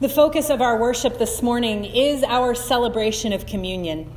The focus of our worship this morning is our celebration of communion.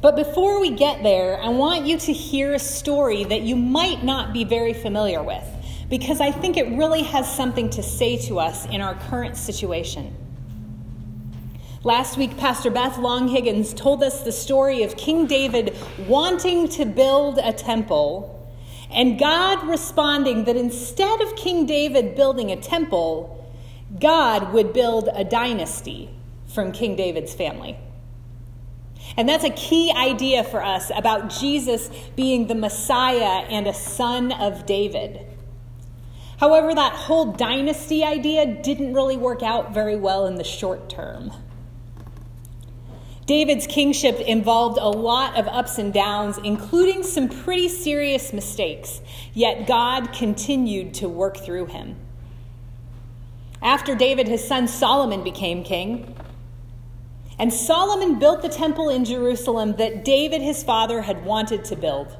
But before we get there, I want you to hear a story that you might not be very familiar with, because I think it really has something to say to us in our current situation. Last week, Pastor Beth Long Higgins told us the story of King David wanting to build a temple, and God responding that instead of King David building a temple, God would build a dynasty from King David's family. And that's a key idea for us about Jesus being the Messiah and a son of David. However, that whole dynasty idea didn't really work out very well in the short term. David's kingship involved a lot of ups and downs, including some pretty serious mistakes, yet God continued to work through him. After David, his son Solomon became king. And Solomon built the temple in Jerusalem that David, his father, had wanted to build.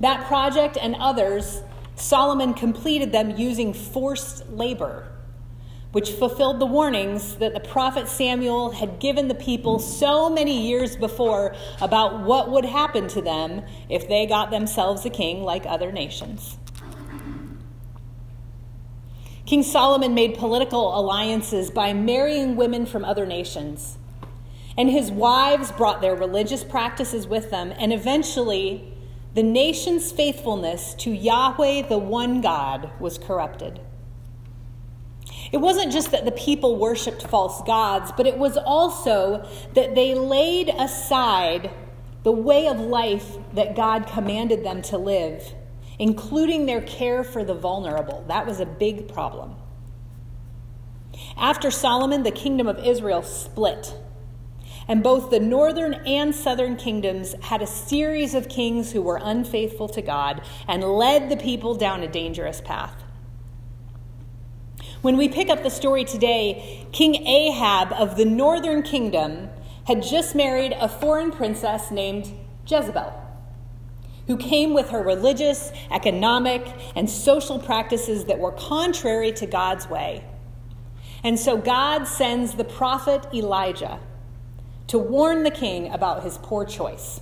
That project and others, Solomon completed them using forced labor, which fulfilled the warnings that the prophet Samuel had given the people so many years before about what would happen to them if they got themselves a king like other nations. King Solomon made political alliances by marrying women from other nations. And his wives brought their religious practices with them, and eventually, the nation's faithfulness to Yahweh, the one God, was corrupted. It wasn't just that the people worshiped false gods, but it was also that they laid aside the way of life that God commanded them to live including their care for the vulnerable. That was a big problem. After Solomon, the kingdom of Israel split. And both the northern and southern kingdoms had a series of kings who were unfaithful to God and led the people down a dangerous path. When we pick up the story today, King Ahab of the northern kingdom had just married a foreign princess named Jezebel who came with her religious, economic, and social practices that were contrary to God's way. And so God sends the prophet Elijah to warn the king about his poor choice.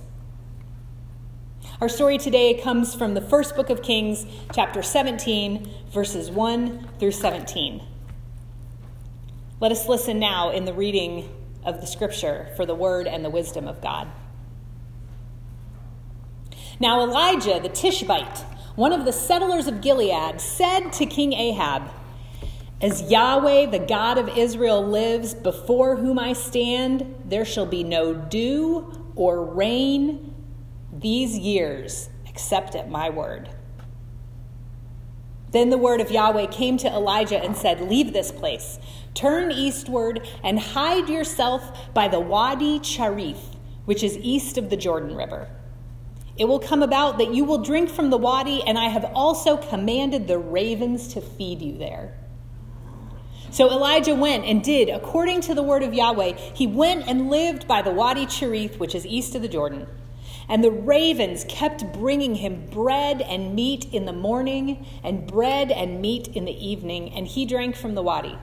Our story today comes from the first book of Kings, chapter 17, verses 1 through 17. Let us listen now in the reading of the scripture for the word and the wisdom of God. Now Elijah the Tishbite, one of the settlers of Gilead, said to King Ahab, As Yahweh, the God of Israel, lives, before whom I stand, there shall be no dew or rain these years, except at my word. Then the word of Yahweh came to Elijah and said, Leave this place, turn eastward, and hide yourself by the Wadi Cherith, which is east of the Jordan River. It will come about that you will drink from the wadi, and I have also commanded the ravens to feed you there. So Elijah went and did according to the word of Yahweh. He went and lived by the Wadi Cherith, which is east of the Jordan. And the ravens kept bringing him bread and meat in the morning, and bread and meat in the evening, and he drank from the wadi.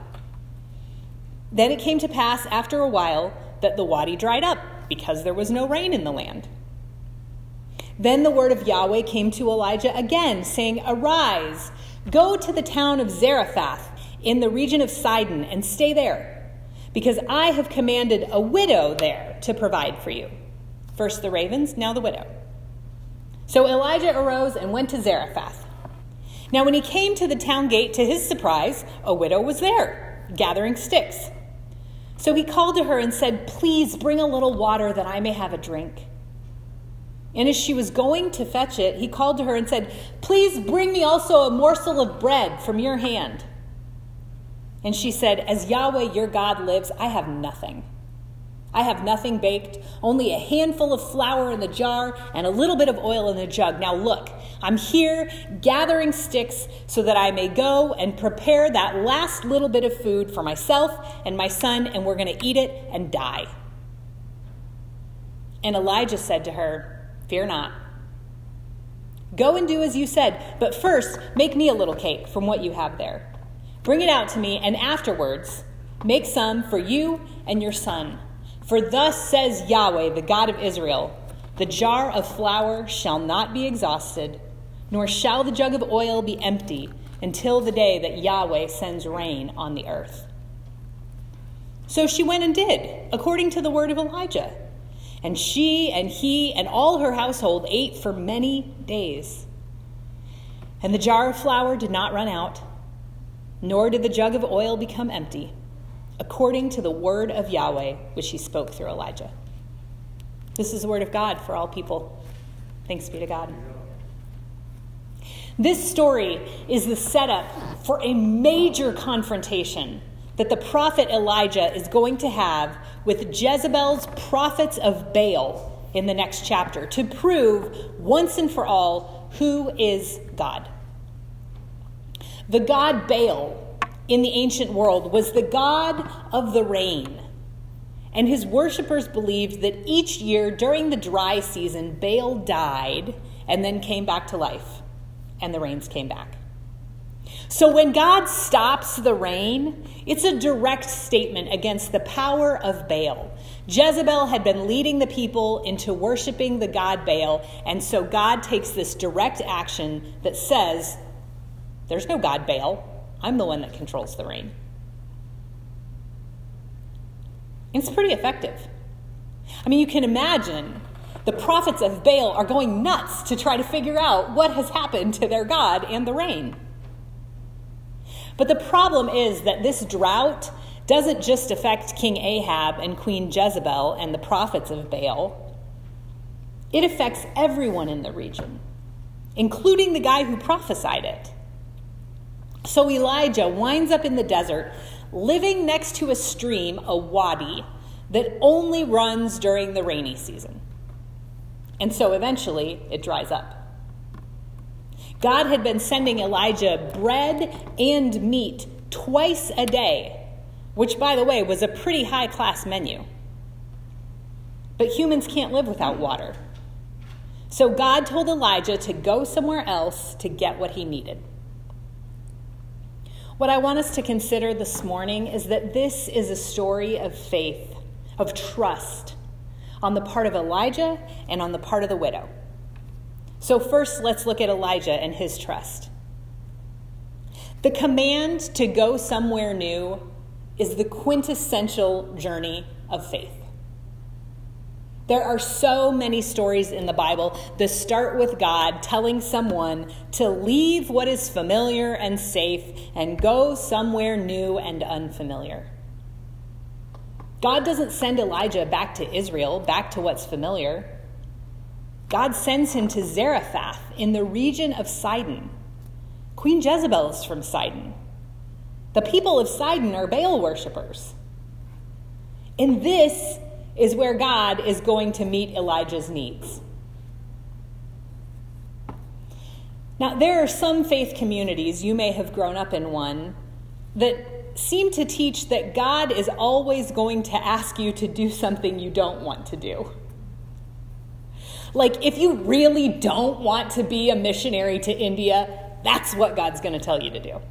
Then it came to pass after a while that the wadi dried up, because there was no rain in the land. Then the word of Yahweh came to Elijah again, saying, Arise, go to the town of Zarephath in the region of Sidon, and stay there, because I have commanded a widow there to provide for you. First the ravens, now the widow. So Elijah arose and went to Zarephath. Now, when he came to the town gate, to his surprise, a widow was there, gathering sticks. So he called to her and said, Please bring a little water that I may have a drink. And as she was going to fetch it, he called to her and said, Please bring me also a morsel of bread from your hand. And she said, As Yahweh your God lives, I have nothing. I have nothing baked, only a handful of flour in the jar and a little bit of oil in the jug. Now look, I'm here gathering sticks so that I may go and prepare that last little bit of food for myself and my son, and we're going to eat it and die. And Elijah said to her, Fear not. Go and do as you said, but first make me a little cake from what you have there. Bring it out to me, and afterwards Make some for you and your son. For thus says Yahweh, the God of Israel The jar of flour shall not be exhausted, nor shall the jug of oil be empty until the day that Yahweh sends rain on the earth. So she went and did, according to the word of Elijah. And she and he and all her household ate for many days. And the jar of flour did not run out, nor did the jug of oil become empty according to the word of Yahweh, which he spoke through Elijah. This is the word of God for all people. Thanks be to God. This story is the setup for a major confrontation that the prophet Elijah is going to have with Jezebel's prophets of Baal in the next chapter to prove once and for all who is God. The god Baal in the ancient world was the god of the rain. And his worshippers believed that each year during the dry season, Baal died and then came back to life, and the rains came back. So when God stops the rain, it's a direct statement against the power of Baal. Jezebel had been leading the people into worshiping the god Baal, and so God takes this direct action that says, There's no god Baal. I'm the one that controls the rain. It's pretty effective. I mean, you can imagine the prophets of Baal are going nuts to try to figure out what has happened to their God and the rain. But the problem is that this drought doesn't just affect King Ahab and Queen Jezebel and the prophets of Baal, it affects everyone in the region, including the guy who prophesied it. So Elijah winds up in the desert, living next to a stream, a wadi, that only runs during the rainy season. And so eventually it dries up. God had been sending Elijah bread and meat twice a day, which, by the way, was a pretty high class menu. But humans can't live without water. So God told Elijah to go somewhere else to get what he needed. What I want us to consider this morning is that this is a story of faith, of trust on the part of Elijah and on the part of the widow. So, first, let's look at Elijah and his trust. The command to go somewhere new is the quintessential journey of faith. There are so many stories in the Bible that start with God telling someone to leave what is familiar and safe and go somewhere new and unfamiliar. God doesn't send Elijah back to Israel, back to what's familiar. God sends him to Zarephath in the region of Sidon. Queen Jezebel is from Sidon. The people of Sidon are Baal worshippers. And this is where God is going to meet Elijah's needs. Now, there are some faith communities, you may have grown up in one, that seem to teach that God is always going to ask you to do something you don't want to do. Like, if you really don't want to be a missionary to India, that's what God's going to tell you to do.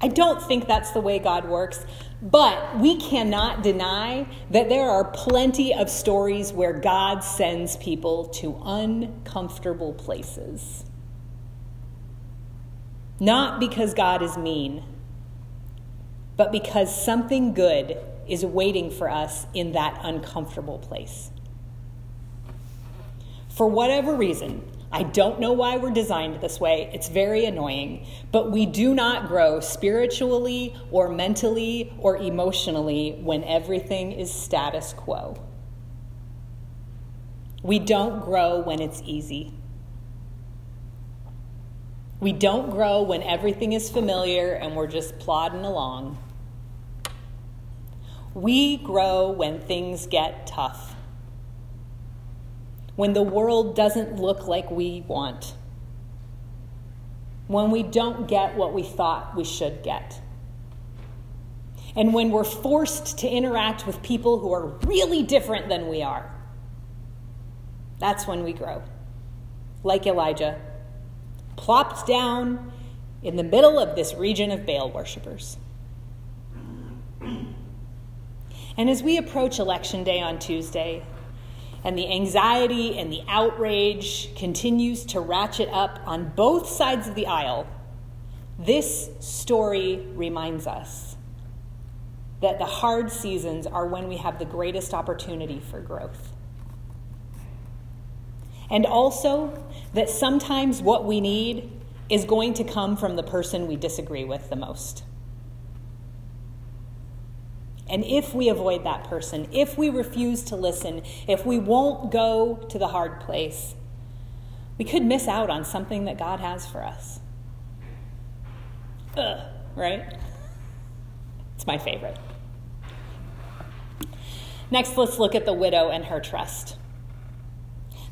I don't think that's the way God works, but we cannot deny that there are plenty of stories where God sends people to uncomfortable places. Not because God is mean, but because something good is waiting for us in that uncomfortable place. For whatever reason, I don't know why we're designed this way. It's very annoying. But we do not grow spiritually or mentally or emotionally when everything is status quo. We don't grow when it's easy. We don't grow when everything is familiar and we're just plodding along. We grow when things get tough when the world doesn't look like we want, when we don't get what we thought we should get, and when we're forced to interact with people who are really different than we are. That's when we grow. Like Elijah, plopped down in the middle of this region of Baal worshippers. And as we approach Election Day on Tuesday, and the anxiety and the outrage continues to ratchet up on both sides of the aisle, this story reminds us that the hard seasons are when we have the greatest opportunity for growth. And also that sometimes what we need is going to come from the person we disagree with the most. And if we avoid that person, if we refuse to listen, if we won't go to the hard place, we could miss out on something that God has for us. Ugh, right? It's my favorite. Next, let's look at the widow and her trust.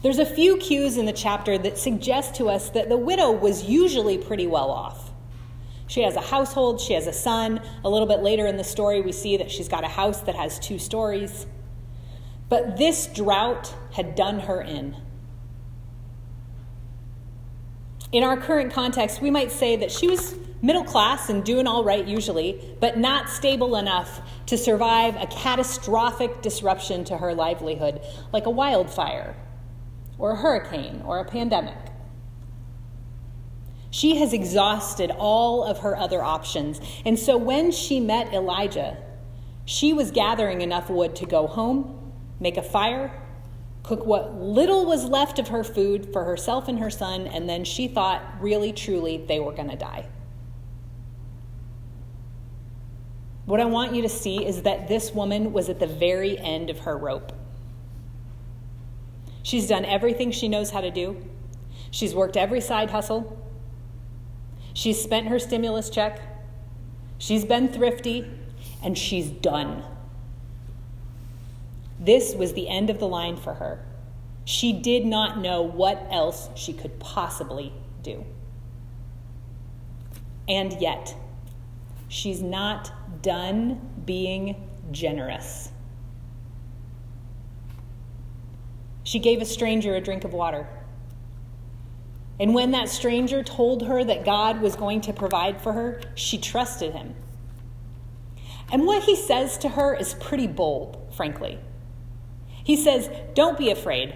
There's a few cues in the chapter that suggest to us that the widow was usually pretty well off. She has a household, she has a son. A little bit later in the story, we see that she's got a house that has two stories. But this drought had done her in. In our current context, we might say that she was middle class and doing all right usually, but not stable enough to survive a catastrophic disruption to her livelihood, like a wildfire or a hurricane or a pandemic. She has exhausted all of her other options. And so when she met Elijah, she was gathering enough wood to go home, make a fire, cook what little was left of her food for herself and her son, and then she thought really, truly, they were going to die. What I want you to see is that this woman was at the very end of her rope. She's done everything she knows how to do. She's worked every side hustle. She's spent her stimulus check. She's been thrifty, and she's done. This was the end of the line for her. She did not know what else she could possibly do. And yet, she's not done being generous. She gave a stranger a drink of water. And when that stranger told her that God was going to provide for her, she trusted him. And what he says to her is pretty bold, frankly. He says, Don't be afraid.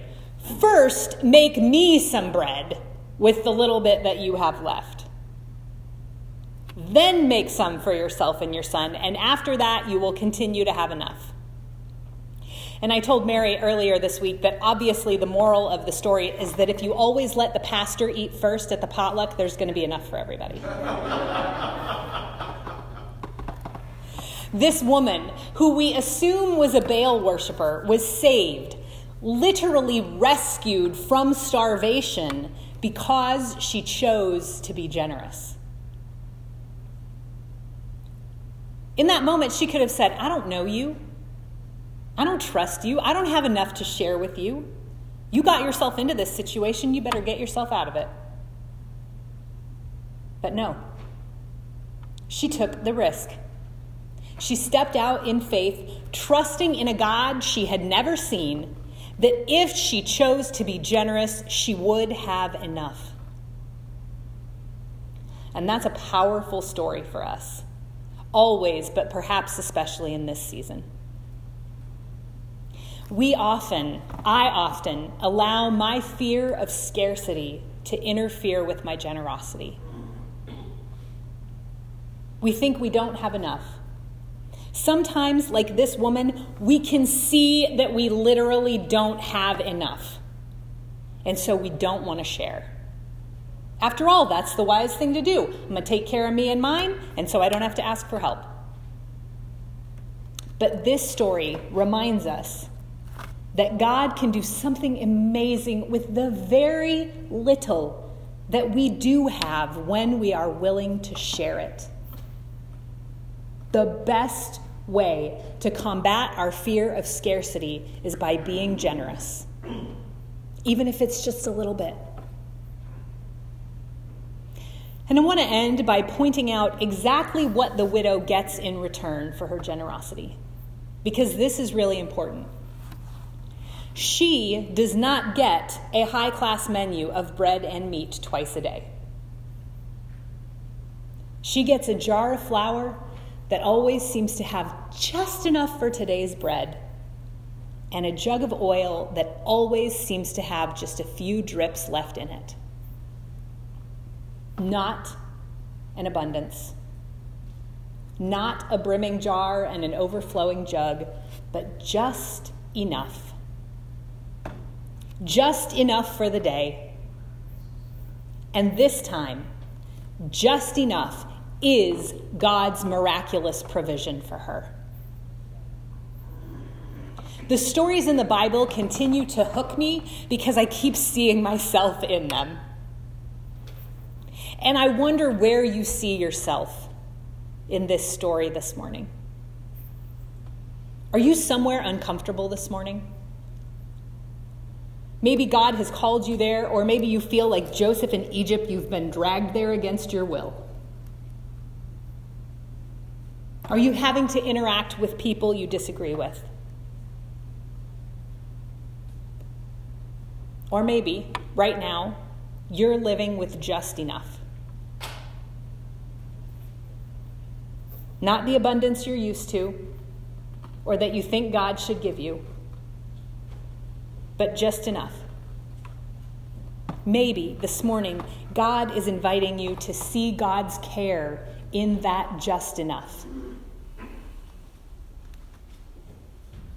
First, make me some bread with the little bit that you have left. Then make some for yourself and your son, and after that, you will continue to have enough. And I told Mary earlier this week that obviously the moral of the story is that if you always let the pastor eat first at the potluck, there's going to be enough for everybody. this woman, who we assume was a Baal worshiper, was saved, literally rescued from starvation because she chose to be generous. In that moment, she could have said, I don't know you. I don't trust you. I don't have enough to share with you. You got yourself into this situation. You better get yourself out of it. But no, she took the risk. She stepped out in faith, trusting in a God she had never seen, that if she chose to be generous, she would have enough. And that's a powerful story for us, always, but perhaps especially in this season. We often, I often, allow my fear of scarcity to interfere with my generosity. We think we don't have enough. Sometimes, like this woman, we can see that we literally don't have enough. And so we don't want to share. After all, that's the wise thing to do. I'm going to take care of me and mine, and so I don't have to ask for help. But this story reminds us that God can do something amazing with the very little that we do have when we are willing to share it. The best way to combat our fear of scarcity is by being generous, even if it's just a little bit. And I want to end by pointing out exactly what the widow gets in return for her generosity, because this is really important. She does not get a high class menu of bread and meat twice a day. She gets a jar of flour that always seems to have just enough for today's bread, and a jug of oil that always seems to have just a few drips left in it. Not an abundance, not a brimming jar and an overflowing jug, but just enough. Just enough for the day. And this time, just enough is God's miraculous provision for her. The stories in the Bible continue to hook me because I keep seeing myself in them. And I wonder where you see yourself in this story this morning. Are you somewhere uncomfortable this morning? Maybe God has called you there, or maybe you feel like Joseph in Egypt, you've been dragged there against your will. Are you having to interact with people you disagree with? Or maybe, right now, you're living with just enough. Not the abundance you're used to or that you think God should give you, but just enough. Maybe this morning, God is inviting you to see God's care in that just enough.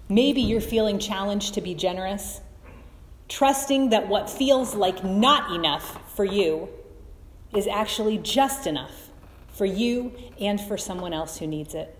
Maybe you're feeling challenged to be generous, trusting that what feels like not enough for you is actually just enough for you and for someone else who needs it.